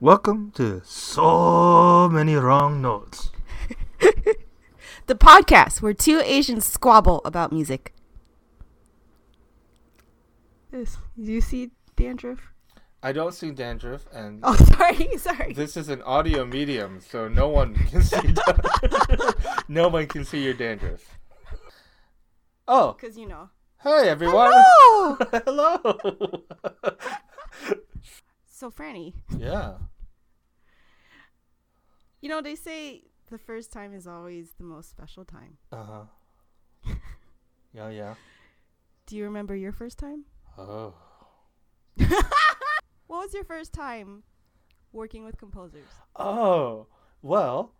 Welcome to So Many Wrong Notes. The podcast where two Asians squabble about music. This, do you see dandruff? I don't see dandruff, and Oh, sorry, sorry. this is an audio medium, so no one can see. no one can see your dandruff. Oh, Because you know. hey everyone! Hello! Hello. So, Franny, yeah. you know, they say the first time is always the most special time. Uh huh. Yeah, yeah. Do you remember your first time? Oh. What was your first time working with composers? Oh. Well,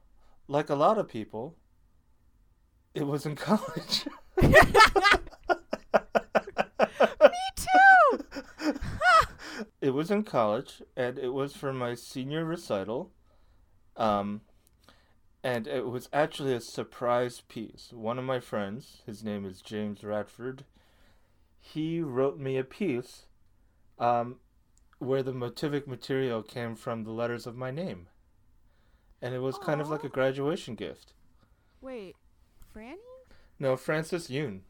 like a lot of people, it was in college. Me too! It was in college, and it was for my senior recital. Um, and it was actually a surprise piece. One of my friends, his name is James Radford, he wrote me a piece um, where the motivic material came from the letters of my name. And it was kind of like a graduation gift. Wait, Franny? No, Francis Yoon.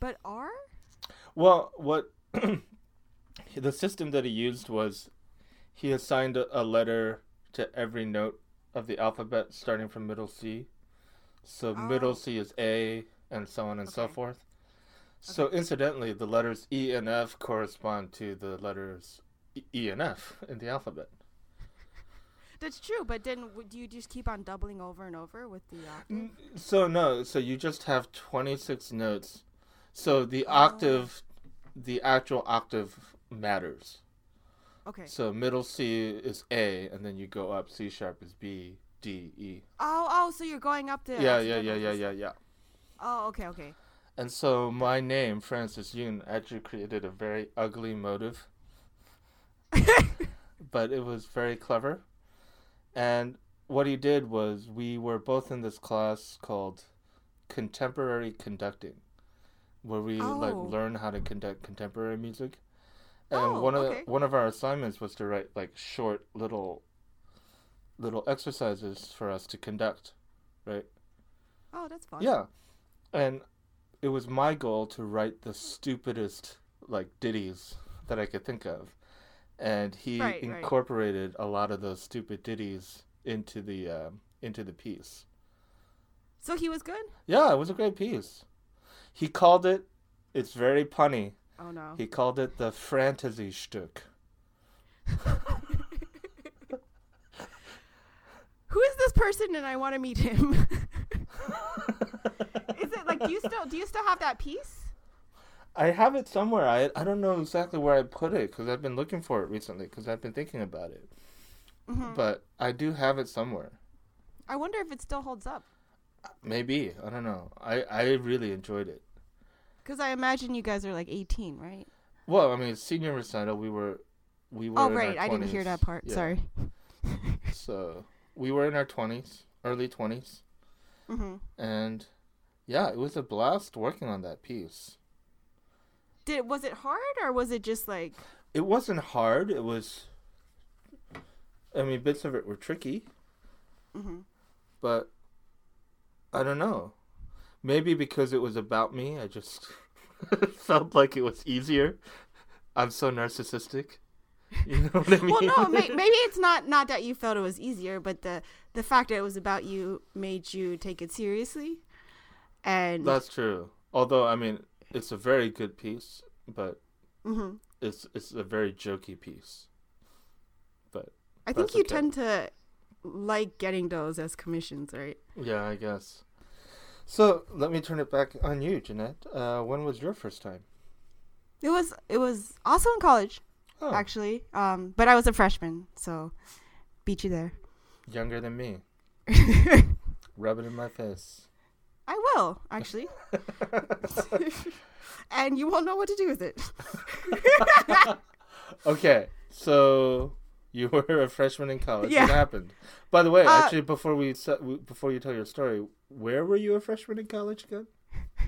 But R? Well, what the system that he used was he assigned a, letter to every note of the alphabet starting from middle C. So Oh. middle C is A and so on and so Okay. forth. So incidentally, the letters E and F correspond to the letters E- E and F in the alphabet. That's true, but then do you just keep on doubling over and over with the octave? So no, so you just have 26 notes. So the Oh. octave the actual octave matters. Okay. So middle C is A, and then you go up. C sharp is B, D, E. Oh, oh, so you're going up the. Yeah, yeah, yeah, yeah, yeah, yeah. Oh, okay, okay. And so my name, Francis Yoon, actually created a very ugly motive, but it was very clever. And what he did was we were both in this class called contemporary conducting, where we like Oh. learn how to conduct contemporary music. And Oh, one of okay. one of our assignments was to write like short little little exercises for us to conduct, right? Oh, that's fun. Yeah. And it was my goal to write the stupidest like ditties that I could think of. And he Right, right. incorporated a lot of those stupid ditties into the um, into the piece. So he was good? Yeah, it was a great piece. He called it it's very punny. Oh, no. He called it the fantasy Stück. Who is this person and I want to meet him? is it like, do you still do you still have that piece? I have it somewhere. I I don't know exactly where I put it because I've been looking for it recently because I've been thinking about it. Mhm. But I do have it somewhere. I wonder if it still holds up. Maybe I don't know. I I really enjoyed it. Because I imagine you guys are like 18, right? Well, I mean, senior recital, we were we were. Oh, right. I didn't hear that part. Yeah. Sorry. So we were in our twenties, early twenties, hmm and yeah, it was a blast working on that piece. Did was it hard or was it just like It wasn't hard. It was. I mean, bits of it were tricky, hmm but I don't know. Maybe because it was about me, I just felt like it was easier. I'm so narcissistic. You know what I mean? Well, no, may- maybe it's not not that you felt it was easier, but the the fact that it was about you made you take it seriously. And That's true. Although, I mean, it's a very good piece, but Mhm. it's it's a very jokey piece. But I think you okay. tend to like getting those as commissions, right? yeah, I guess. So let me turn it back on you, Jeanette. Uh, when was your first time? It was it was also in college Oh, actually, um, but I was a freshman, so beat you there. younger than me. Rub it in my face. I will actually, and you won't know what to do with it. okay, so you were a freshman in college. Yeah. What happened? By the way, Uh, actually, before we before you tell your story, where were you a freshman in college again?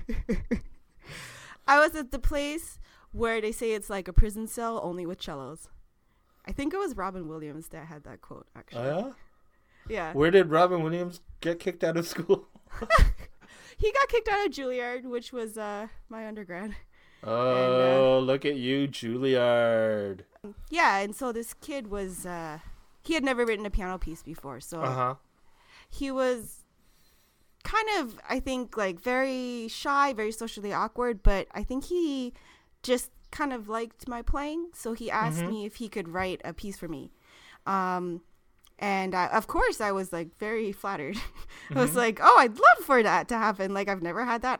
I was at the place where they say it's like a prison cell only with cellos. I think it was Robin Williams that had that quote. Actually, Oh, yeah? yeah, Where did Robin Williams get kicked out of school? he got kicked out of Juilliard, which was uh, my undergrad. Oh, look at you, Juilliard. Yeah, and so this kid was uh, he had never written a piano piece before, so Uh huh. he was kind of I think like very shy, very socially awkward, but I think he just kind of liked my playing, so he asked Mhm. me if he could write a piece for me. Um and I, of course I was like very flattered. I was Mhm. like, "Oh, I'd love for that to happen. Like I've never had that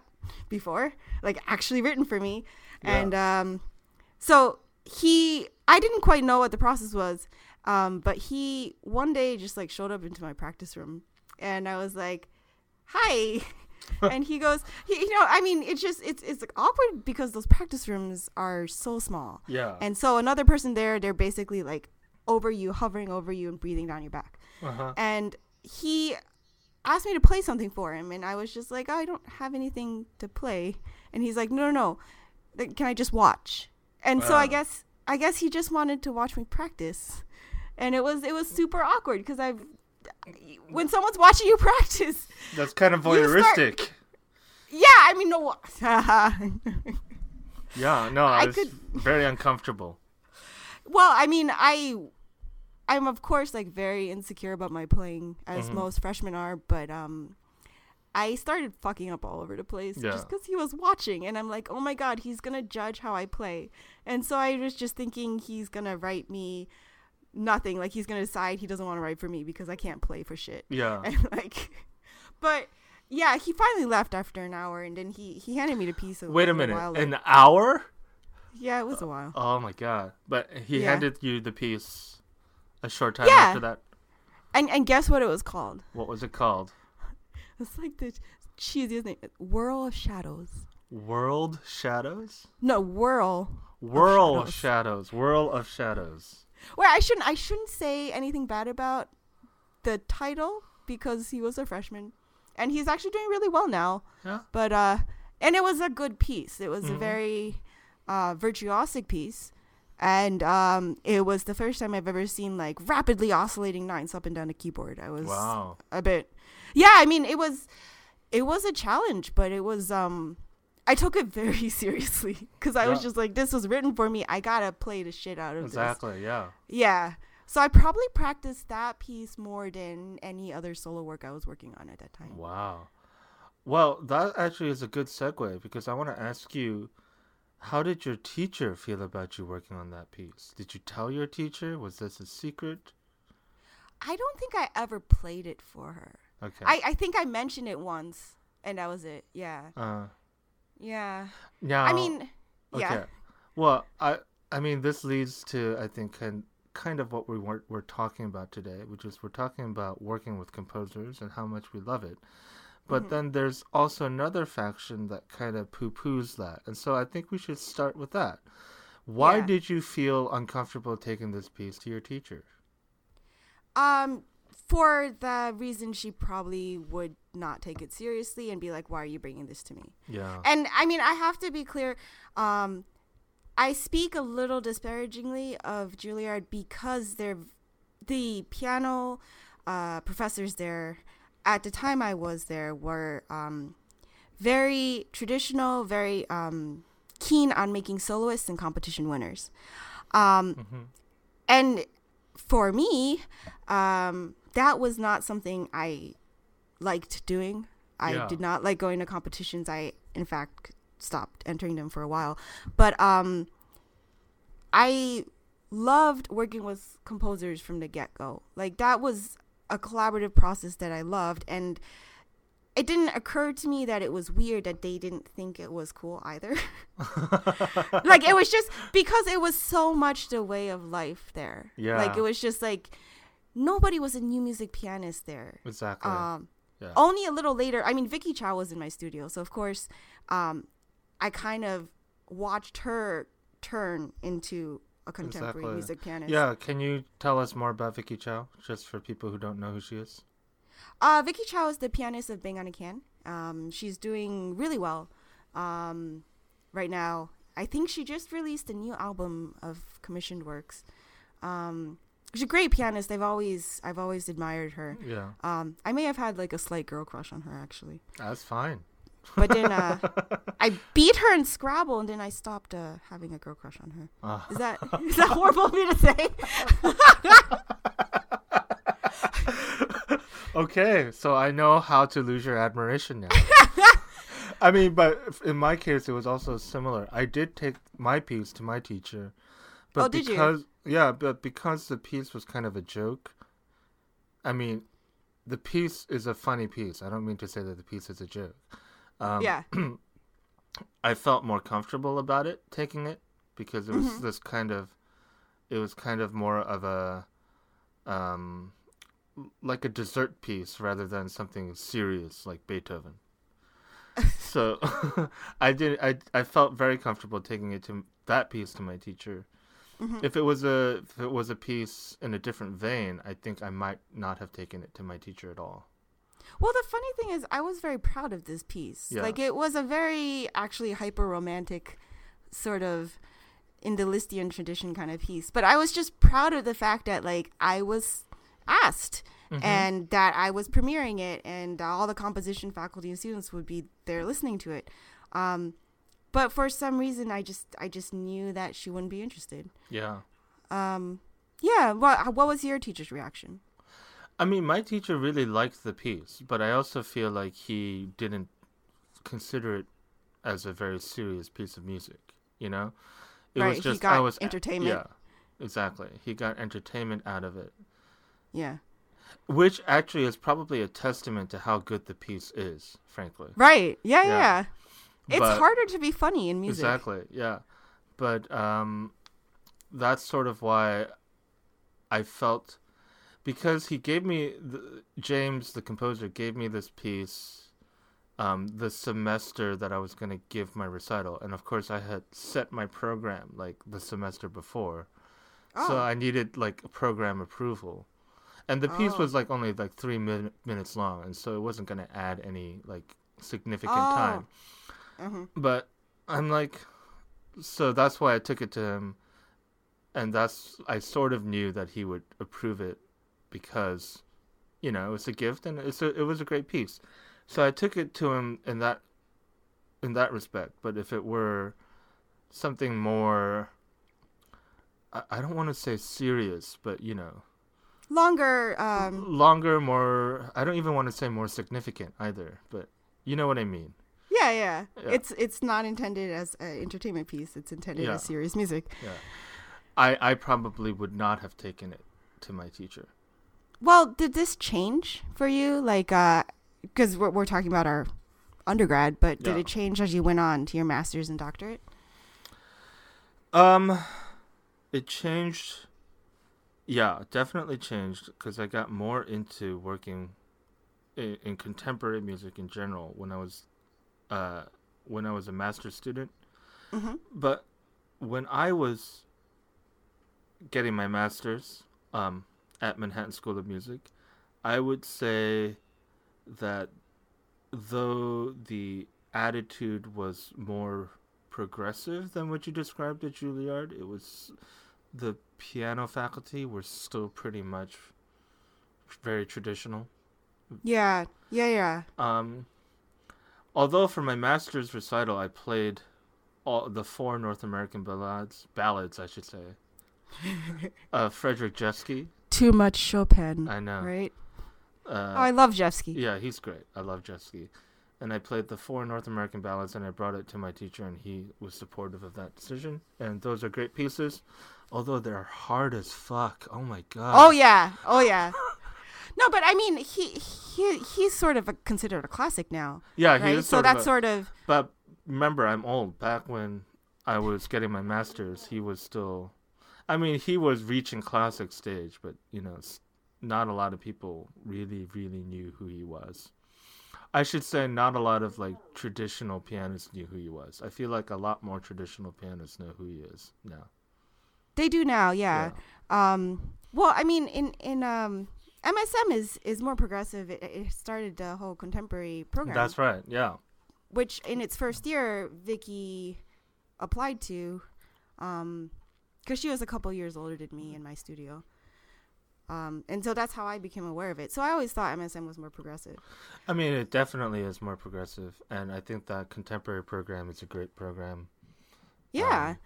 before, like actually written for me." Yeah. And um so he I didn't quite know what the process was. Um, but he one day just like showed up into my practice room and I was like, Hi and he goes he, you know, I mean it's just it's it's like awkward because those practice rooms are so small. Yeah. And so another person there, they're basically like over you, hovering over you and breathing down your back. Uh huh. And he asked me to play something for him and I was just like, oh, I don't have anything to play. And he's like, No no no. Can I just watch? And so I guess I guess he just wanted to watch me practice. And it was it was super awkward because I've when someone's watching you practice, That's kind of You start- voyeuristic. yeah, I mean no Yeah, no, I was could- very uncomfortable. Well, I mean, I I'm of course like very insecure about my playing as Mhm. most freshmen are, but um I started fucking up all over the place Yeah. just cuz he was watching and I'm like, "Oh my god, he's going to judge how I play." And so I was just thinking he's going to write me nothing, like he's going to decide he doesn't want to write for me because I can't play for shit. Yeah. And like but yeah, he finally left after an hour and then he he handed me the piece of Wait a minute. While, An hour? yeah, it was a while. Oh my god. But he Yeah. handed you the piece a short time Yeah. after that. And and guess what it was called? What was it called? It's like the cheesiest name. Whirl of Shadows. World Shadows? No, Whirl. Whirl Shadows. Shadows. Whirl of Shadows. Well, I shouldn't. I shouldn't say anything bad about the title because he was a freshman, and he's actually doing really well now. Yeah. But uh, and it was a good piece. It was a Mhm. very uh virtuosic piece, and um, it was the first time I've ever seen like rapidly oscillating nines up and down the keyboard. I was Wow. a bit yeah i mean it was it was a challenge but it was um i took it very seriously because i was just like this was written for me i gotta play the shit out of this Exactly, yeah. yeah so i probably practiced that piece more than any other solo work i was working on at that time Wow. Well, that actually is a good segue because I want to ask you how did your teacher feel about you working on that piece? Did you tell your teacher? Was this a secret? i don't think i ever played it for her Okay. i i think i mentioned it once and that was it yeah uh yeah now i mean yeah Okay. Well, I I mean this leads to I think kind kind of what we were we're talking about today, which is we're talking about working with composers and how much we love it. But Mhm. then there's also another faction that kind of poo-poos that. And so I think we should start with that. Why Yeah. did you feel uncomfortable taking this piece to your teacher? Um, for the reason she probably would not take it seriously and be like, "Why are you bringing this to me?" Yeah. And I mean, I have to be clear. Um, I speak a little disparagingly of Juilliard because they're the piano uh, professors there. At the time I was there, were um, very traditional, very um, keen on making soloists and competition winners. Um, hmm and for me, um, that was not something I liked doing. I Yeah. did not like going to competitions. I, in fact, stopped entering them for a while. But um, I loved working with composers from the get go. Like, that was a collaborative process that I loved. And it didn't occur to me that it was weird that they didn't think it was cool either. like it was just because it was so much the way of life there. Yeah. Like it was just like nobody was a new music pianist there. exactly. Um yeah. only a little later, I mean Vicky Chow was in my studio, so of course um I kind of watched her turn into a contemporary Exactly. music pianist. yeah, can you tell us more about Vicky Chow just for people who don't know who she is? Uh, Vicky Chow is the pianist of Bang on a Can. Um, she's doing really well um, right now. I think she just released a new album of commissioned works. Um, she's a great pianist. I've always I've always admired her. Yeah, Um, I may have had like a slight girl crush on her actually, that's fine. but then uh, I beat her in Scrabble, and then I stopped uh, having a girl crush on her. Uh, Is that is that horrible of me to say? okay, so I know how to lose your admiration now. I mean, but in my case, it was also similar. I did take my piece to my teacher, but Oh, did you? because yeah, but because the piece was kind of a joke. I mean, the piece is a funny piece. I don't mean to say that the piece is a joke. Um, yeah. I felt more comfortable about it taking it because it was Mhm. this kind of it was kind of more of a um like a dessert piece rather than something serious like Beethoven. so I did I I felt very comfortable taking it to that piece to my teacher. Mhm. If it was a if it was a piece in a different vein, I think I might not have taken it to my teacher at all. Well, the funny thing is, I was very proud of this piece. Yeah. Like, it was a very actually hyper romantic, sort of in the Lisztian tradition kind of piece. But I was just proud of the fact that, like, I was asked Mhm. and that I was premiering it, and all the composition faculty and students would be there listening to it. Um, but for some reason, I just I just knew that she wouldn't be interested. yeah. Um, yeah. What What was your teacher's reaction? I mean, my teacher really liked the piece, but I also feel like he didn't consider it as a very serious piece of music. You know, it right. was just he got I was entertainment. yeah, exactly. He got entertainment out of it, yeah. which actually is probably a testament to how good the piece is. Frankly, Right. Yeah, yeah. Yeah. It's But- harder to be funny in music. Exactly. Yeah, but um, that's sort of why I felt because he gave me the, James, the composer, gave me this piece um, the semester that I was going to give my recital, and of course I had set my program like the semester before, so Oh. I needed like program approval. And the piece Oh. was like only like three min- minutes long, and so it wasn't going to add any like significant Oh. time. Mhm. But I'm like, so that's why I took it to him, and that's I sort of knew that he would approve it because, you know, it was a gift and it's a, it was a great piece. So I took it to him in that in that respect. But if it were something more, I, I don't want to say serious, but you know, Longer. Um, longer, more. I don't even want to say more significant either, but you know what I mean. Yeah, yeah, Yeah. It's it's not intended as an entertainment piece. It's intended Yeah. as serious music. Yeah. I I probably would not have taken it to my teacher. Well, did this change for you? Like, because we're we're talking about our undergrad, but did Yeah. it change as you went on to your master's and doctorate? Um, it changed. Yeah, definitely changed because I got more into working in, in contemporary music in general when I was, uh, when I was a master's student. Mm-hmm. But when I was getting my master's um, at Manhattan School of Music, I would say that though the attitude was more progressive than what you described at Juilliard, it was the piano faculty were still pretty much very traditional. Yeah, yeah, yeah. Um, although for my master's recital, I played all the four North American ballads, ballads, I should say. uh, Frederic Rzewski, Too much Chopin, I know. right? Uh, oh, I love Rzewski. yeah, he's great. I love Jeske. And I played the four North American ballads, and I brought it to my teacher, and he was supportive of that decision. And those are great pieces, although they're hard as fuck. Oh my god. Oh yeah, oh yeah. No, but I mean, he he he's sort of a, considered a classic now, yeah, he right? So that's. A, sort of but remember, I'm old. Back when I was getting my master's, he was still. I mean, he was reaching classic stage, but you know, not a lot of people really, really knew who he was. I should say, not a lot of like traditional pianists knew who he was. I feel like a lot more traditional pianists know who he is now. they do now. Yeah. Um. Well, I mean, in in um. MSM is, is more progressive. It, it started the whole contemporary program, That's right. Yeah. which in its first year, Vicky applied to. Um, because she was a couple years older than me in my studio. Um, and so that's how I became aware of it. So I always thought MSM was more progressive. I mean, it definitely is more progressive, and I think that contemporary program is a great program. Yeah, Um,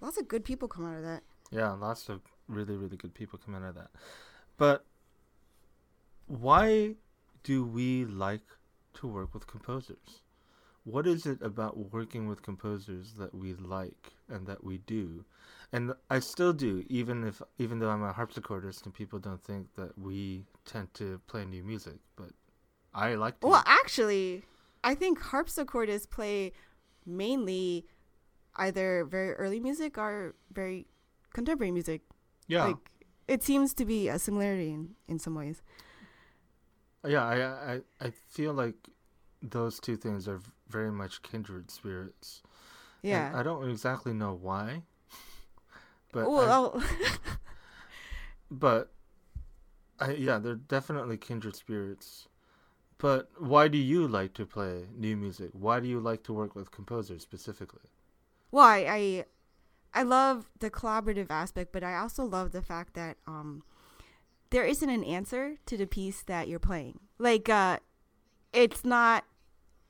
lots of good people come out of that. Yeah, lots of really, really good people come out of that. But why do we like to work with composers? What is it about working with composers that we like and that we do? And I still do, even if even though I'm a harpsichordist and people don't think that we tend to play new music, but I like to. Well, actually, I think harpsichordists play mainly either very early music or very contemporary music. yeah, Like it seems to be a similarity in, in some ways. Yeah. I, I I feel like those two things are very much kindred spirits. And Yeah. I don't exactly know why. But I- well, but I yeah, they're definitely kindred spirits. But why do you like to play new music? Why do you like to work with composers specifically? well, I, I I love the collaborative aspect, but I also love the fact that um there isn't an answer to the piece that you're playing. Like uh it's not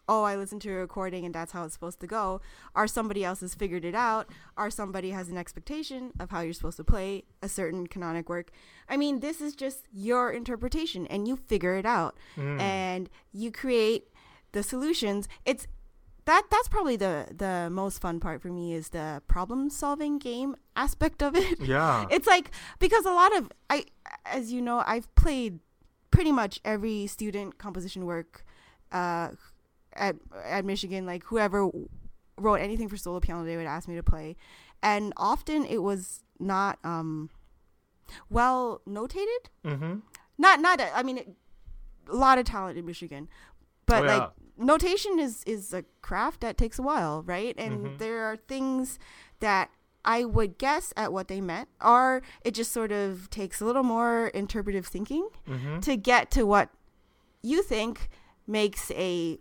oh, I listened to a recording and that's how it's supposed to go, or somebody else has figured it out, or somebody has an expectation of how you're supposed to play a certain canonic work. I mean, this is just your interpretation and you figure it out Mm. and you create the solutions. It's that that's probably the the most fun part for me is the problem solving game aspect of it. yeah. It's like because a lot of I as you know, I've played pretty much every student composition work uh at at Michigan like whoever wrote anything for solo piano they would ask me to play and often it was not um well notated mm-hmm. not not I mean it, a lot of talent in Michigan but Oh, yeah. like notation is is a craft that takes a while right and Mhm. there are things that I would guess at what they meant or it just sort of takes a little more interpretive thinking Mm-hmm. to get to what you think makes a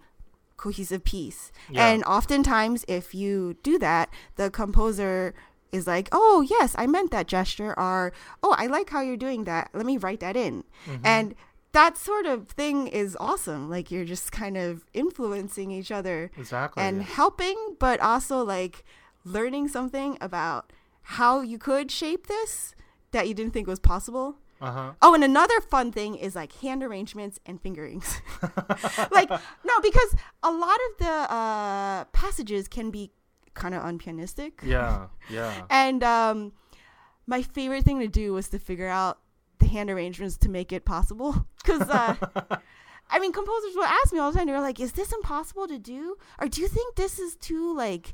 cohesive piece Yeah. and oftentimes if you do that the composer is like oh yes i meant that gesture or oh i like how you're doing that let me write that in Mm-hmm. and that sort of thing is awesome like you're just kind of influencing each other exactly. and helping but also like learning something about how you could shape this that you didn't think was possible uh huh. Oh, and another fun thing is like hand arrangements and fingerings. like no, because a lot of the uh, passages can be kind of unpianistic. Yeah. Yeah. And um, my favorite thing to do was to figure out the hand arrangements to make it possible. Because uh, I mean, composers will ask me all the time. They're like, "Is this impossible to do? Or do you think this is too like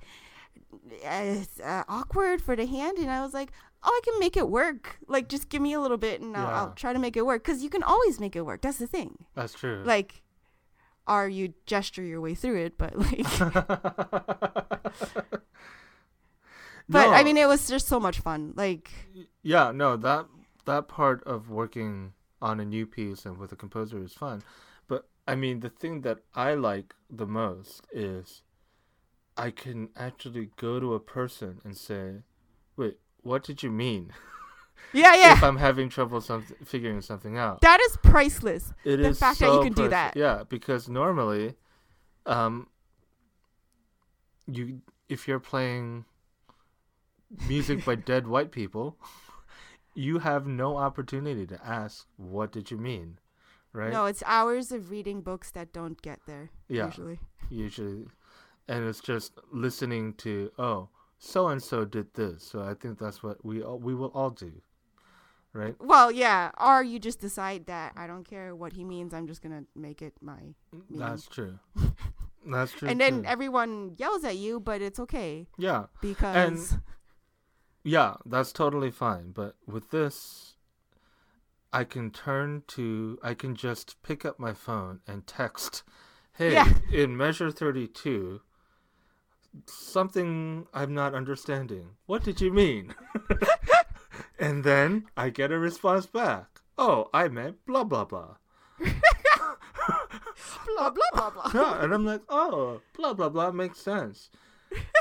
uh, uh, awkward for the hand?" And I was like, "Oh, I can make it work. Like, just give me a little bit, and I'll, I'll try to make it work. Because you can always make it work. That's the thing. That's true. Like, or you gesture your way through it, but like." But No. I mean, it was just so much fun. Like, yeah no that that part of working on a new piece and with a composer is fun but i mean the thing that i like the most is i can actually go to a person and say wait what did you mean yeah, yeah. if i'm having trouble something, figuring something out that is priceless. It is the fact that you so can do that. yeah because normally um you if you're playing music by dead white people you have no opportunity to ask what did you mean right No, it's hours of reading books that don't get there. Yeah. Usually. usually and it's just listening to oh so and so did this so i think that's what we all, we will all do right Well, yeah. Or you just decide that I don't care what he means. I'm just gonna make it my. that's true that's true and then too. everyone yells at you, but it's okay yeah because Yeah, that's totally fine. But with this, I can turn to, I can just pick up my phone and text, hey, Yeah. in measure 32, something I'm not understanding. What did you mean? and then I get a response back. Oh, I meant blah, blah, blah. blah blah blah blah. Yeah, and I'm like, oh, blah, blah, blah makes sense.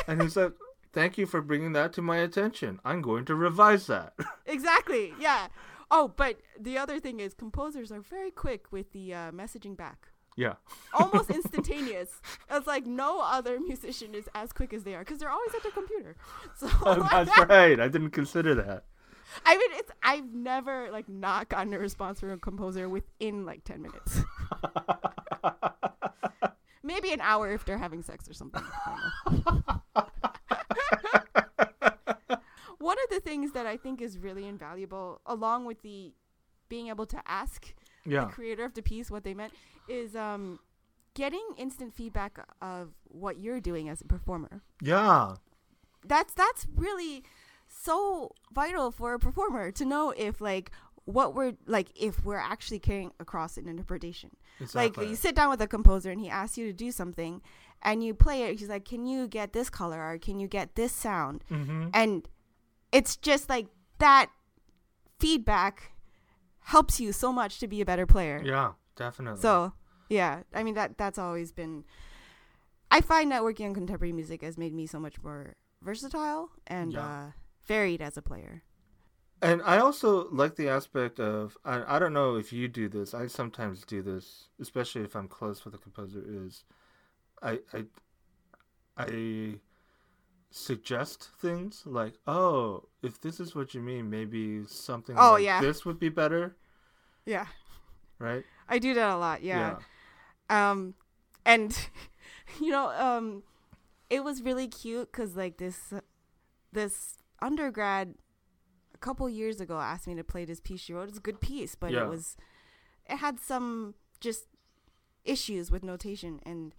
And he's like, Thank you for bringing that to my attention. I'm going to revise that. exactly. Yeah. Oh, but the other thing is composers are very quick with the uh, messaging back. yeah. Almost instantaneous. It's like no other musician is as quick as they are because they're always at their computer. So Oh, that's right. I didn't consider that. I mean, it's I've never like not gotten a response from a composer within like ten minutes. Maybe an hour if they're having sex or something. I don't know. One of the things that I think is really invaluable, along with the being able to ask Yeah. the creator of the piece what they meant, is um, getting instant feedback of what you're doing as a performer. Yeah. That's that's really so vital for a performer to know if like what we're like if we're actually carrying across an interpretation. Exactly. Like you sit down with a composer and he asks you to do something and you play it. He's like, "Can you get this color or can you get this sound?" mm-hmm. And it's just like that feedback helps you so much to be a better player. Yeah, definitely. So, yeah, I mean that that's always been I find that working on contemporary music has made me so much more versatile and Yeah. uh varied as a player. And I also like the aspect of I, I don't know if you do this. I sometimes do this, especially if I'm close with a composer. Is I I I suggest things like, oh, if this is what you mean, maybe something Oh, like yeah. this would be better, Yeah. right? I do that a lot, yeah. Um and you know, um it was really cute cuz like this this undergrad a couple years ago asked me to play this piece she wrote. It's a good piece, but Yeah. it was it had some just issues with notation and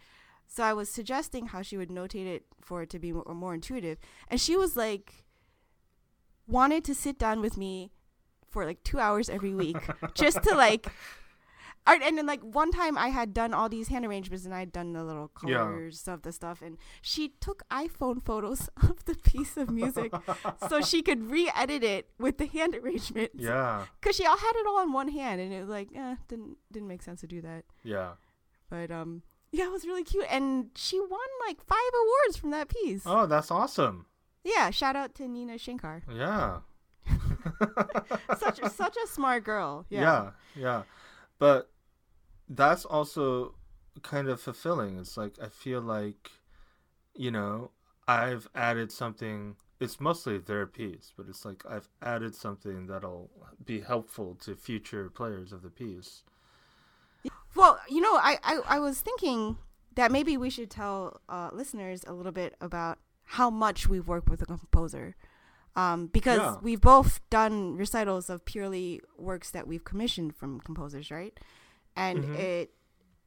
so I was suggesting how she would notate it for it to be more, more intuitive and she was like wanted to sit down with me for like 2 hours every week just to like Or- and then like one time I had done all these hand arrangements and I had done the little Yeah. colors of the stuff and she took iPhone photos of the piece of music so she could re-edit it with the hand arrangements. Yeah, Cause she all had it all in one hand and it was like, eh, didn't didn't make sense to do that. yeah. But um, yeah, it was really cute and she won like five awards from that piece. Oh, that's awesome. Yeah, shout out to Nina Shankar. Yeah. Such a, such a smart girl. Yeah. yeah yeah but that's also kind of fulfilling it's like i feel like you know i've added something it's mostly their piece but it's like i've added something that'll be helpful to future players of the piece Well, you know, I, I, I was thinking that maybe we should tell uh, listeners a little bit about how much we've worked with a composer. Um, because Yeah. we've both done recitals of purely works that we've commissioned from composers, right? And Mhm. it,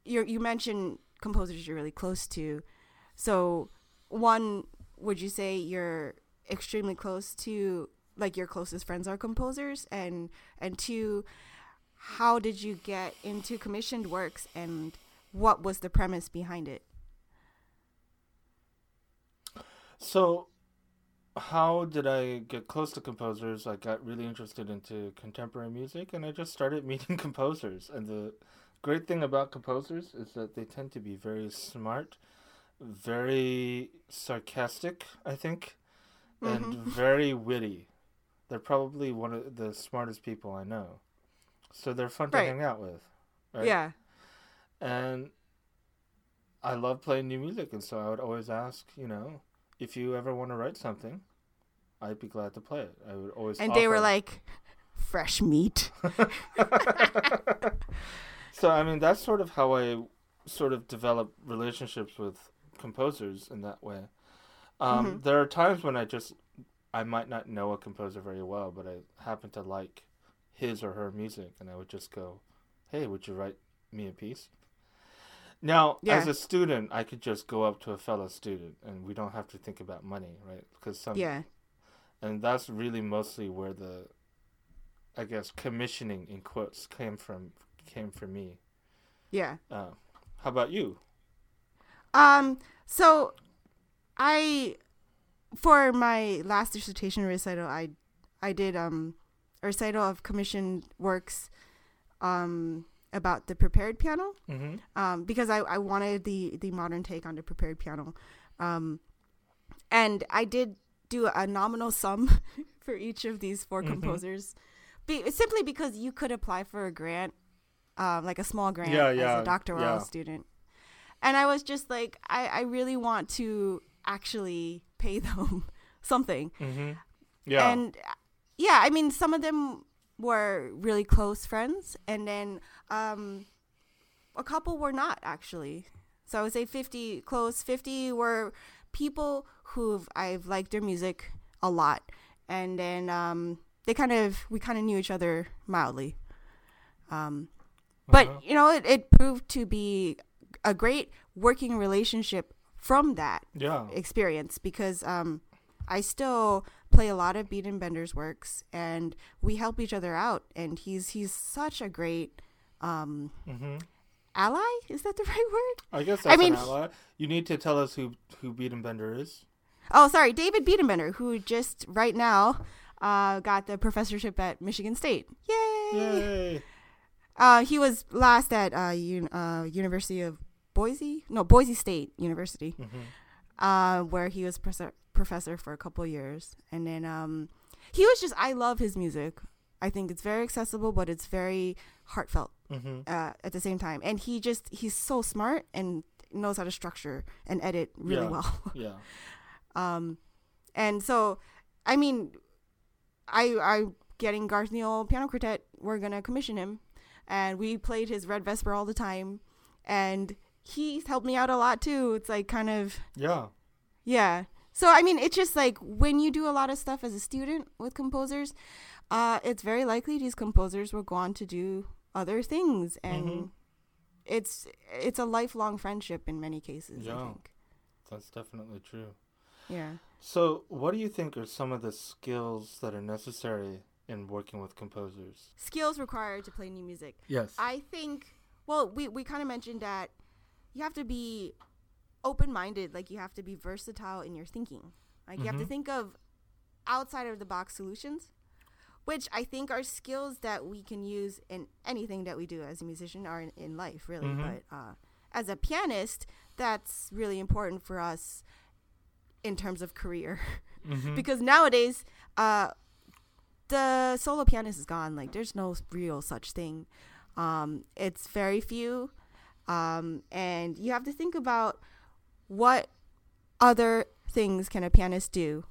you you mentioned composers you're really close to. So, one, would you say you're extremely close to, like your closest friends are composers, and and two, how did you get into commissioned works and what was the premise behind it? So, how did I get close to composers? I got really interested into contemporary music, and I just started meeting composers. And the great thing about composers is that they tend to be very smart, very sarcastic, I think, and Mhm. very witty. They're probably one of the smartest people I know. So they're fun to Right. hang out with. Right? Yeah. and I love playing new music, and so I would always ask, you know, if you ever want to write something, I'd be glad to play it. I would always. And they were like, fresh meat. so I mean, that's sort of how I sort of develop relationships with composers in that way. Um, Mhm. There are times when I just I might not know a composer very well, but I happen to like his or her music, and I would just go, "Hey, would you write me a piece?" Now, Yeah. as a student, I could just go up to a fellow student, and we don't have to think about money, right? Because some Yeah. and that's really mostly where the i guess commissioning in quotes came from came for me Yeah. uh, how about you Um, so I for my last dissertation recital I I did um recital of commissioned works um about the prepared piano. mm-hmm. um, because I, I wanted the, the modern take on the prepared piano. Um, and I did do a nominal sum for each of these 4 Mhm. composers, be, simply because you could apply for a grant, um, like a small grant Yeah, as yeah, a doctoral yeah. student, and I was just like, I, I really want to actually pay them something, Mm-hmm. Yeah. and yeah, I mean, some of them were really close friends, and then um, a couple were not actually. So I would say 50 close, 50 were people who I've liked their music a lot, and then um, they kind of we kind of knew each other mildly. Um, but Uh-huh. you know, it, it proved to be a great working relationship from that yeah. experience because um, I still play a lot of Biedenbender's works, and we help each other out. And he's he's such a great um, Mm-hmm. ally. Is that the right word? I guess I that's mean, an ally. You need to tell us who who Beat and Bender is. Oh, sorry, David Biedenbender, who just right now uh, got the professorship at Michigan State. Yay! Yay! Uh, he was last at uh, un- uh, University of Boise, no Boise State University, Mm-hmm. uh, where he was pres- professor for a couple years, and then um, he was just I love his music. I think it's very accessible, but it's very heartfelt Mm-hmm. uh, at the same time. And he just he's so smart and knows how to structure and edit really Yeah. well. Yeah. Um, and so, I mean, I I getting Garth Neal piano quartet. We're gonna commission him, and we played his Red Vesper all the time, and he's helped me out a lot too. It's like kind of Yeah. yeah. So I mean, it's just like when you do a lot of stuff as a student with composers, uh, it's very likely these composers will go on to do other things, and Mhm. it's it's a lifelong friendship in many cases. I Yeah. think. That's definitely true. Yeah. So, what do you think are some of the skills that are necessary in working with composers? Skills required to play new music. Yes. I think well, we we kind of mentioned that you have to be open-minded, like you have to be versatile in your thinking. Like you have to Mhm. think of outside of the box solutions, which I think are skills that we can use in anything that we do as a musician or in, in life, really. Mhm. But uh, as a pianist, that's really important for us in terms of career mm-hmm. because nowadays uh the solo pianist is gone like there's no real such thing um it's very few um and you have to think about what other things can a pianist do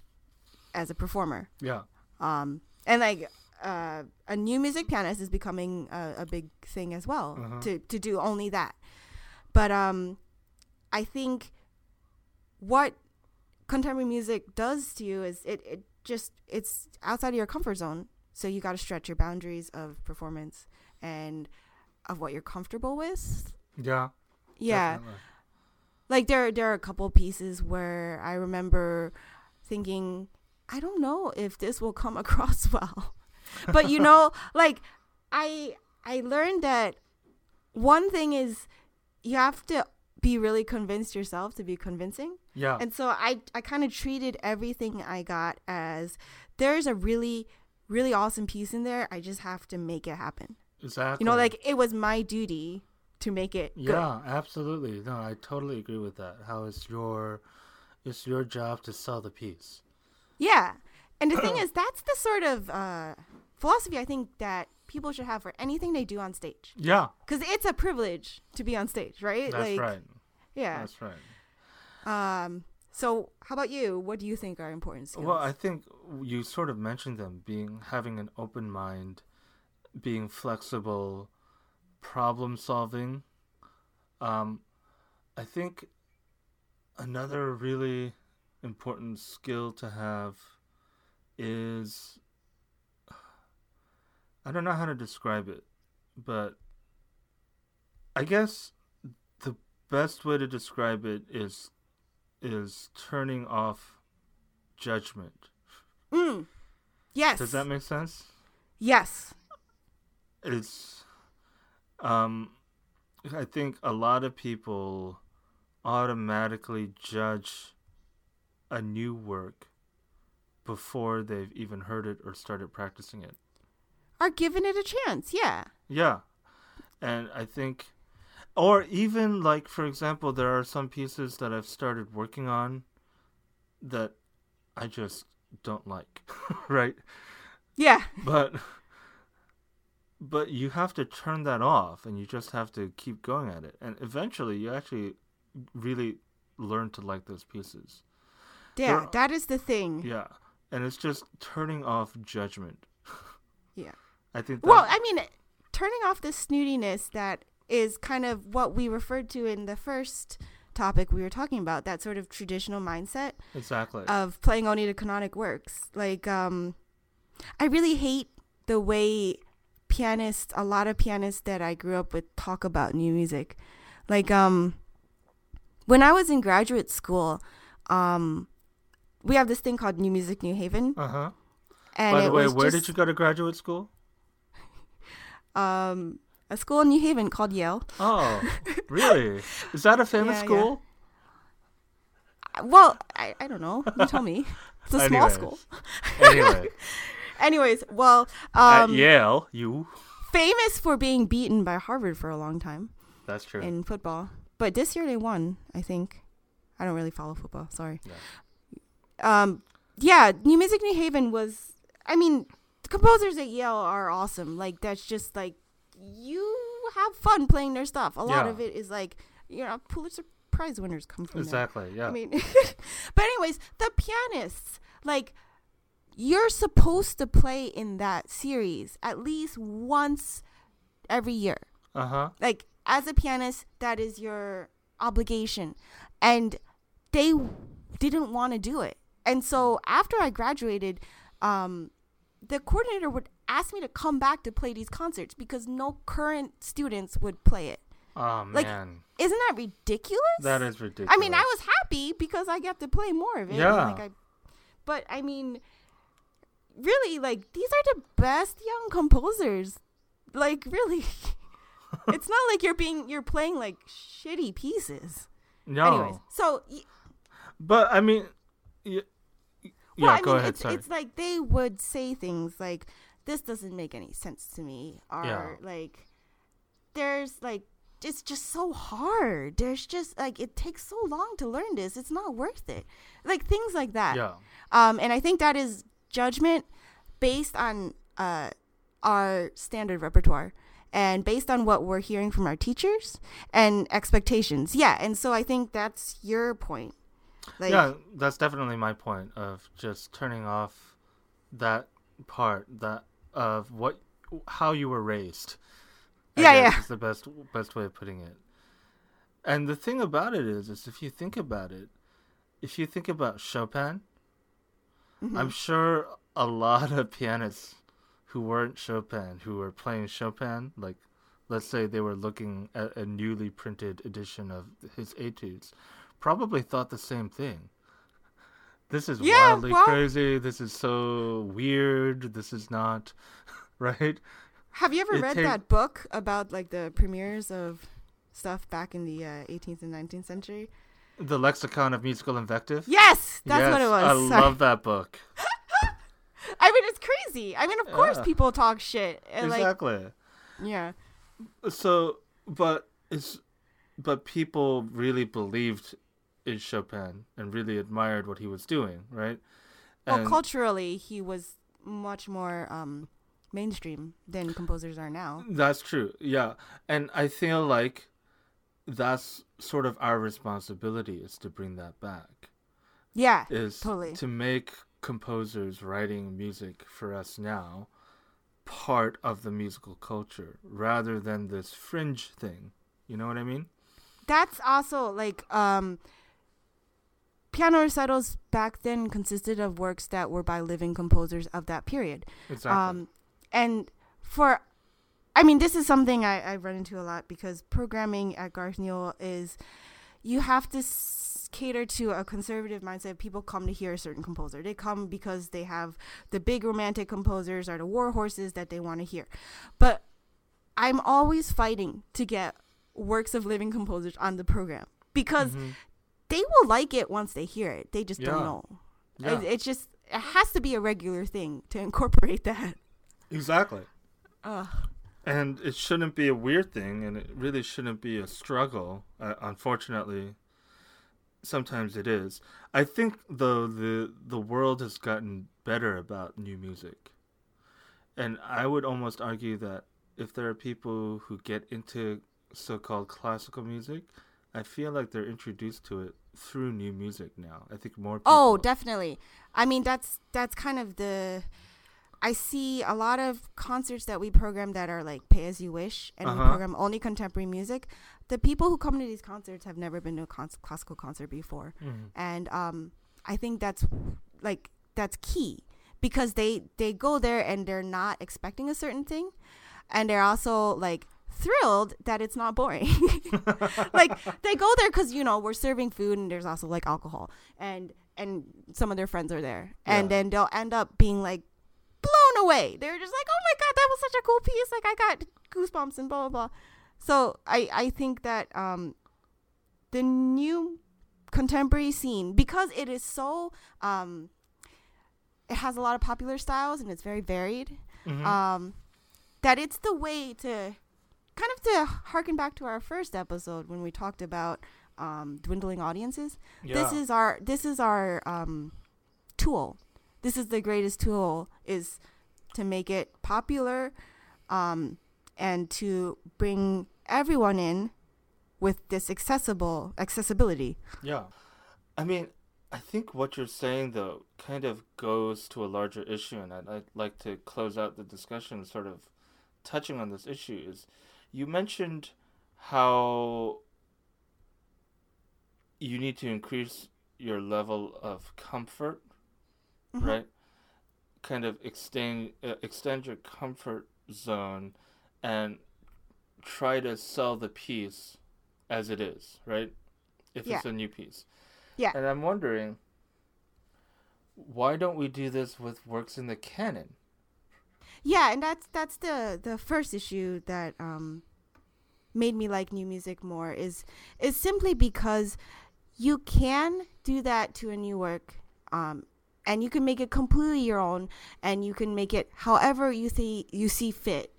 as a performer yeah. um and like uh, a new music pianist is becoming a, a big thing as well Uh-huh. to to do only that but um i think what contemporary music does to you is it, it just it's outside of your comfort zone so you got to stretch your boundaries of performance and of what you're comfortable with Yeah. yeah definitely. Like there there are a couple pieces where I remember thinking, I don't know if this will come across well. but you know, like I I learned that one thing is you have to be really convinced yourself to be convincing. Yeah. And so I I kind of treated everything I got as there's a really really awesome piece in there. I just have to make it happen. exactly. You know, like it was my duty to make it good. Yeah, absolutely. No, I totally agree with that. How it's your it's your job to sell the piece. Yeah. And the thing is, that's the sort of uh, philosophy I think that people should have for anything they do on stage. Yeah, Because it's a privilege to be on stage, right? that's like, right. Yeah. That's right. Um. So, how about you? What do you think are important skills? Well, I think you sort of mentioned them being having an open mind, being flexible, problem solving. Um, I think another really important skill to have is I don't know how to describe it, but I guess the best way to describe it is is turning off judgment. mm. Yes. Does that make sense? yes. It's um I think a lot of people automatically judge a new work before they've even heard it or started practicing it. Are giving it a chance. Yeah. Yeah. And I think or even like for example there are some pieces that I've started working on that I just don't like, right? Yeah. But but you have to turn that off and you just have to keep going at it. And eventually you actually really learn to like those pieces. Yeah, that is the thing. Yeah. And it's just turning off judgment. Yeah. I think that, Well, I mean, turning off the snootiness that is kind of what we referred to in the first topic we were talking about, that sort of traditional mindset exactly. of playing only the canonic works. Like, um, I really hate the way pianists, a lot of pianists that I grew up with, talk about new music. Like, um, when I was in graduate school, um, we have this thing called New Music New Haven, uh-huh. and By the way, where just, did you go to graduate school? Um, a school in New Haven called Yale. Oh, really? Is that a famous Yeah, yeah. school? Well, I, I don't know. You tell me. It's a small school. Anyway, Anyways, well, at um, Yale, you. famous for being beaten by Harvard for a long time That's true. in football. But this year they won, I think. I don't really follow football. Sorry. Um, yeah, New Music New Haven was. I mean, the composers at Yale are awesome. Like that's just like you have fun playing their stuff. A lot Yeah. of it is like you know Pulitzer Prize winners come from there. exactly. Yeah. I mean, but anyways, the pianists, like, you're supposed to play in that series at least once every year. uh huh. Like, as a pianist, that is your obligation. And they didn't want to do it. And so after I graduated, um, the coordinator would ask me to come back to play these concerts because no current students would play it. Oh Like, man, Isn't that ridiculous? that is ridiculous. I mean, I was happy because I got to play more of it. Yeah. Like I, but I mean, really, like these are the best young composers. Like really, it's not like you're being you're playing like shitty pieces. no. Anyways, so y- But I mean, y- y- yeah. well, I go mean, ahead. it's sorry. it's like they would say things like, "This doesn't make any sense to me," or Yeah. like, "There's like." It's just so hard. There's just like it takes so long to learn this. It's not worth it. Like things like that. yeah. Um, and I think that is judgment based on uh, our standard repertoire and based on what we're hearing from our teachers and expectations. Yeah, and so I think that's your point. Like, yeah, that's definitely my point of just turning off that part that of what how you were raised. I Yeah, yeah. Is the best best way of putting it. And the thing about it is, is if you think about it, if you think about Chopin, Mm-hmm. I'm sure a lot of pianists who weren't Chopin, who were playing Chopin, like let's say they were looking at a newly printed edition of his etudes, probably thought the same thing. This is Yeah, wildly well- crazy. This is so weird. This is not right. have you ever it read that book about like the premieres of stuff back in the uh, 18th and 19th century? The lexicon of musical invective. Yes, that's what it was. I Sorry. love that book. I mean, it's crazy. I mean, of course, people talk shit. And, Like, Exactly. yeah. So, but it's but people really believed in Chopin and really admired what he was doing, right? Well, And culturally, he was much more um, mainstream than composers are now. that's true. Yeah. And I feel like that's sort of our responsibility is to bring that back. Yeah, Is totally. to make composers writing music for us now part of the musical culture rather than this fringe thing. You know what I mean? That's also like um, piano recitals back then consisted of works that were by living composers of that period. Exactly. Um, and for, I mean, this is something I, I run into a lot because programming at Garth Newel is you have to s- cater to a conservative mindset. People come to hear a certain composer. They come because they have the big romantic composers or the war horses that they want to hear. But I'm always fighting to get works of living composers on the program because Mhm. they will like it once they hear it. They just Yeah. don't know. Yeah. It, it's just it has to be a regular thing to incorporate that. Exactly. Ugh. And it shouldn't be a weird thing, and it really shouldn't be a struggle. Uh, unfortunately, sometimes it is. I think though the the world has gotten better about new music. And I would almost argue that if there are people who get into so-called classical music, I feel like they're introduced to it through new music now. I think more people Oh, definitely. I mean, that's that's kind of the. I see a lot of concerts that we program that are like pay as you wish, and we Uh-huh. program only contemporary music. The people who come to these concerts have never been to a con- classical concert before, Mhm. and um, I think that's like that's key because they they go there and they're not expecting a certain thing, and they're also like thrilled that it's not boring. like they go there because you know we're serving food and there's also like alcohol and and some of their friends are there and then they'll end up being like blown away. They're just like, oh my god, that was such a cool piece. Like I got goosebumps and blah blah blah. So I I think that um the new contemporary scene because it is so um it has a lot of popular styles and it's very varied Mhm. um, that it's the way to kind of to harken back to our first episode when we talked about um, dwindling audiences. This is our this is our um, tool. This is the greatest tool is to make it popular um, and to bring everyone in with this accessible accessibility. Yeah. I mean, I think what you're saying, though, kind of goes to a larger issue, and I'd, I'd like to close out the discussion sort of touching on this issue. Is you mentioned how you need to increase your level of comfort, Mhm. right? Kind of extend uh, extend your comfort zone and try to sell the piece as it is, right? If it's a new piece. Yeah. And I'm wondering why don't we do this with works in the canon? Yeah, and that's that's the the first issue that um made me like new music more is is simply because you can do that to a new work um and you can make it completely your own and you can make it however you see you see fit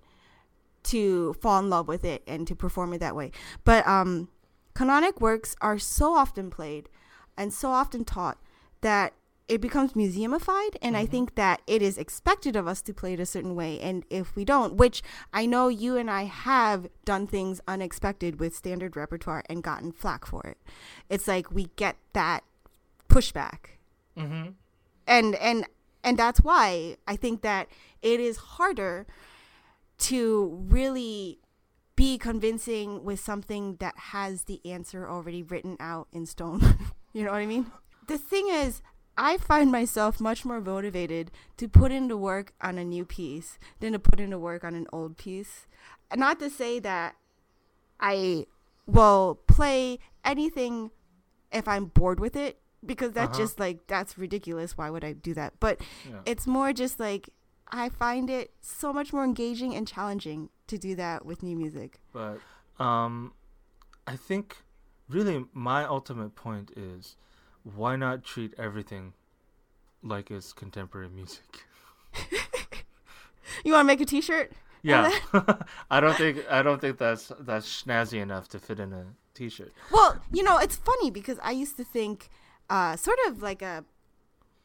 to fall in love with it and to perform it that way. But um canonic works are so often played and so often taught that it becomes museumified and i Mhm. think that it is expected of us to play it a certain way and if we don't which i know you and i have done things unexpected with standard repertoire and gotten flack for it it's like we get that pushback Mm-hmm. And and and that's why i think that it is harder to really be convincing with something that has the answer already written out in stone. You know what i mean? The thing is i find myself much more motivated to put into work on a new piece than to put into work on an old piece. Not to say that i will play anything if i'm bored with it because that's Uh-huh. just like that's ridiculous why would i do that but Yeah. it's more just like I find it so much more engaging and challenging to do that with new music. But um, I think really my ultimate point is why not treat everything like it's contemporary music? You want to make a T-shirt? Yeah, I don't think I don't think that's that's snazzy enough to fit in a t-shirt. Well, you know, it's funny because I used to think, uh, sort of like a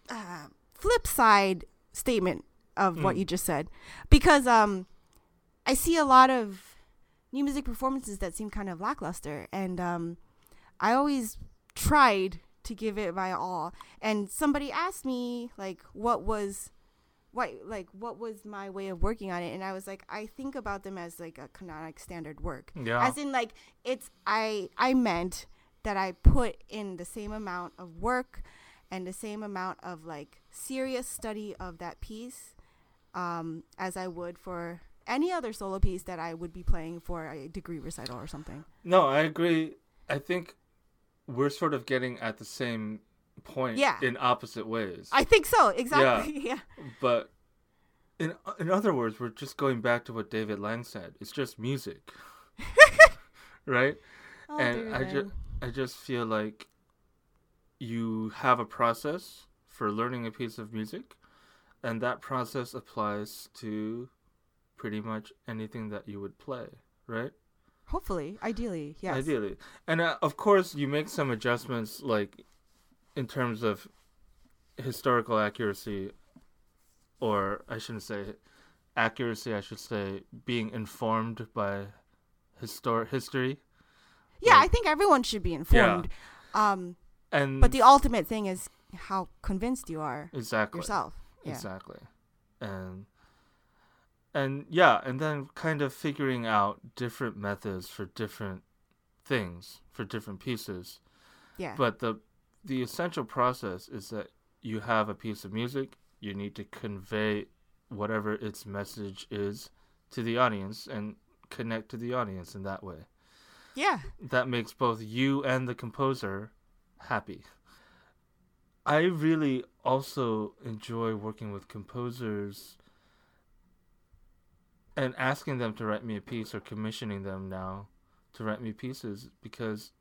uh, flip side statement of what Mm. you just said, because um, I see a lot of new music performances that seem kind of lackluster, and um, I always tried to give it my all. And somebody asked me like, what was what like what was my way of working on it and i was like i think about them as like a canonic standard work Yeah. as in like it's i i meant that i put in the same amount of work and the same amount of like serious study of that piece um as i would for any other solo piece that i would be playing for a degree recital or something No, I agree. I think we're sort of getting at the same point Yeah. in opposite ways. i think so exactly yeah, But in in other words, we're just going back to what David Lang said. It's just music, right? Oh, and dear I just I just feel like you have a process for learning a piece of music, and that process applies to pretty much anything that you would play, right? Hopefully, ideally, yes. Ideally, and uh, of course, you make some adjustments, like in terms of historical accuracy, or I shouldn't say accuracy. I should say being informed by histor- history. Yeah, Like- I think everyone should be informed. Um, And but the ultimate thing is how convinced you are exactly yourself. Yeah. Exactly. And and yeah, and then kind of figuring out different methods for different things, for different pieces. Yeah. But the the essential process is that you have a piece of music, you need to convey whatever its message is to the audience and connect to the audience in that way. Yeah. That makes both you and the composer happy. I really also enjoy working with composers and asking them to write me a piece or commissioning them now to write me pieces because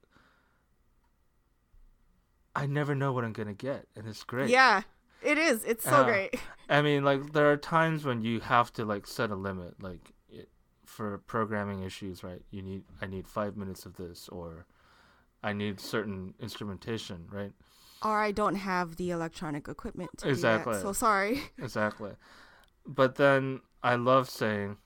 I never know what I'm going to get and it's great. Yeah. It is. It's so Yeah. great. I mean, like there are times when you have to like set a limit, like for programming issues, right? You need I need five minutes of this, or I need certain instrumentation, right? Or I don't have the electronic equipment to Exactly. do that. So sorry. Exactly. But then I love saying,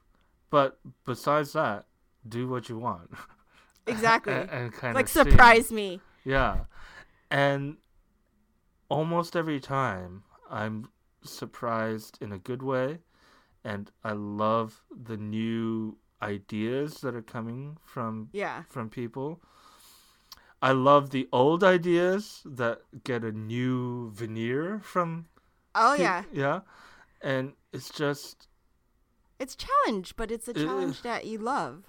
but besides that, do what you want. Exactly. and, and kind like of surprise me. Yeah. And almost every time I'm surprised in a good way and I love the new ideas that are coming from Yeah. from people. I love the old ideas that get a new veneer from Oh yeah. yeah. And it's just It's challenge, but it's a It challenge that you love.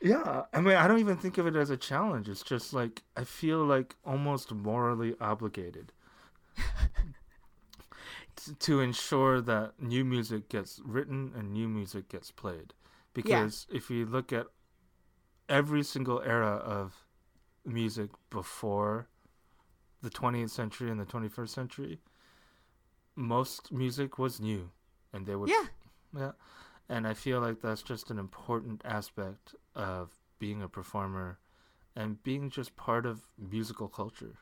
Yeah, I mean, I don't even think of it as a challenge. It's just like I feel like almost morally obligated to ensure that new music gets written and new music gets played. Because if you look at every single era of music before the 20th century and the 21st century, most music was new, and they would Yeah. yeah. And I feel like that's just an important aspect of being a performer and being just part of musical culture.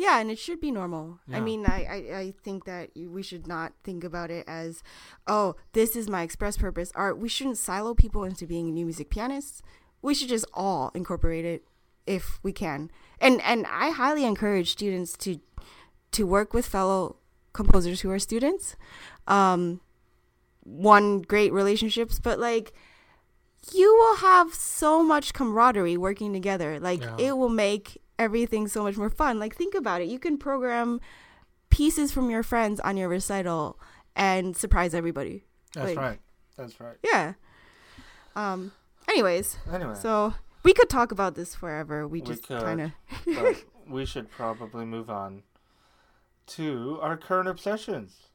Yeah, and it should be normal. I mean, I, I, I think that we should not think about it as, oh, this is my express purpose art. We shouldn't silo people into being new music pianists. We should just all incorporate it if we can. And and I highly encourage students to to work with fellow composers who are students. Um, one great relationships, but like you will have so much camaraderie working together. Like Yeah. it will make everything so much more fun. Like think about it. You can program pieces from your friends on your recital and surprise everybody. That's Like- right. That's right. Yeah. Um anyways, Anyway, so we could talk about this forever. We We just kind of we should probably move on to our current obsessions.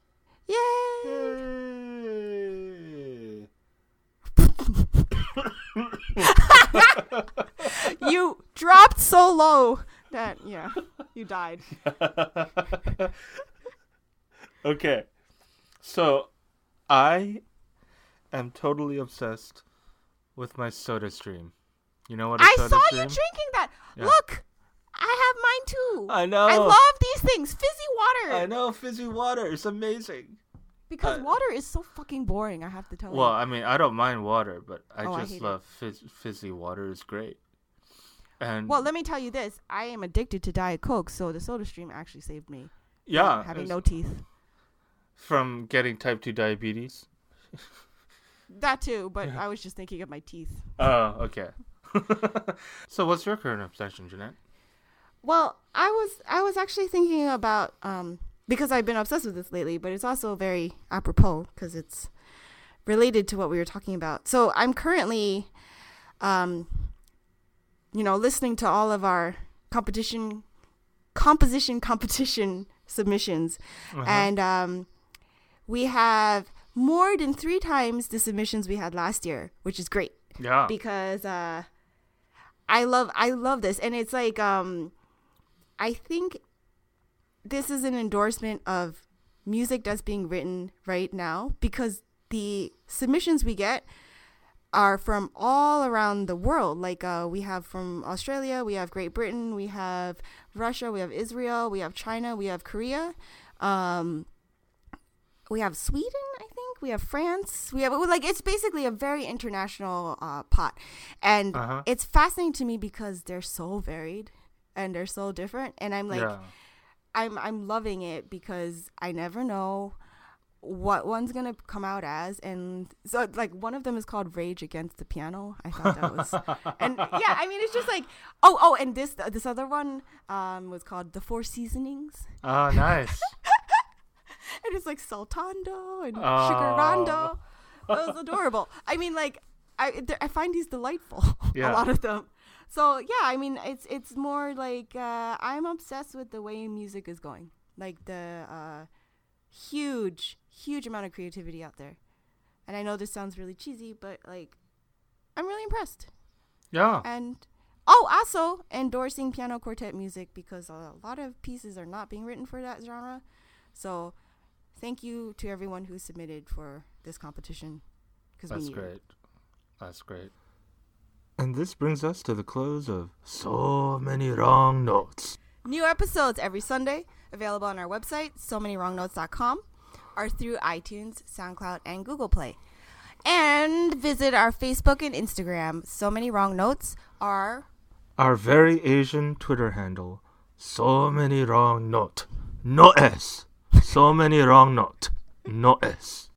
Yay! Yay! you dropped so low that yeah, you died. okay. So, I am totally obsessed with my SodaStream. You know what a I saw stream? you drinking that. Yeah. Look, I have mine too. I know. I love these things. Fizzy water. I know fizzy water. It's amazing. Because Uh, water is so fucking boring, I have to tell Well, you. Well, I mean, I don't mind water, but I Oh, just hate it. love fizz- fizzy water. is great. And Well, let me tell you this. I am addicted to Diet Coke, so the SodaStream actually saved me. yeah, Having no teeth. from getting type two diabetes. That too, but Yeah. I was just thinking of my teeth. Oh, okay. so, what's your current obsession, Jeanette? Well, I was I was actually thinking about um because I've been obsessed with this lately, but it's also very apropos because it's related to what we were talking about. So I'm currently, um, you know, listening to all of our competition, composition competition submissions, Uh-huh. and um, we have more than three times the submissions we had last year, which is great yeah, because uh I love I love this and it's like um I think this is an endorsement of music that's being written right now because the submissions we get are from all around the world. Like uh, we have from Australia, we have Great Britain, we have Russia, we have Israel, we have China, we have Korea, um, we have Sweden. I think we have France. We have like it's basically a very international uh, pot, and Uh-huh. it's fascinating to me because they're so varied and they're so different. And I'm like, yeah. I'm I'm loving it because I never know what one's gonna come out as and so like one of them is called rage against the piano i thought that was and yeah i mean it's just like oh oh and this this other one um was called the four seasonings Oh, nice. and it's like saltando and Oh. sugarando it was adorable i mean like i i find these delightful Yeah. a lot of them so yeah i mean it's it's more like uh i'm obsessed with the way music is going like the uh huge huge amount of creativity out there and i know this sounds really cheesy but like i'm really impressed Yeah. and oh also endorsing piano quartet music because a lot of pieces are not being written for that genre so thank you to everyone who submitted for this competition because That's need it. great. That's great. And this brings us to the close of So Many Wrong Notes. New episodes every Sunday, available on our website, so many wrongnotes.com, or through iTunes, SoundCloud, and Google Play. And visit our Facebook and Instagram. So many wrong notes are Our very Asian Twitter handle. So many wrong note. No S. So many wrong note. No S.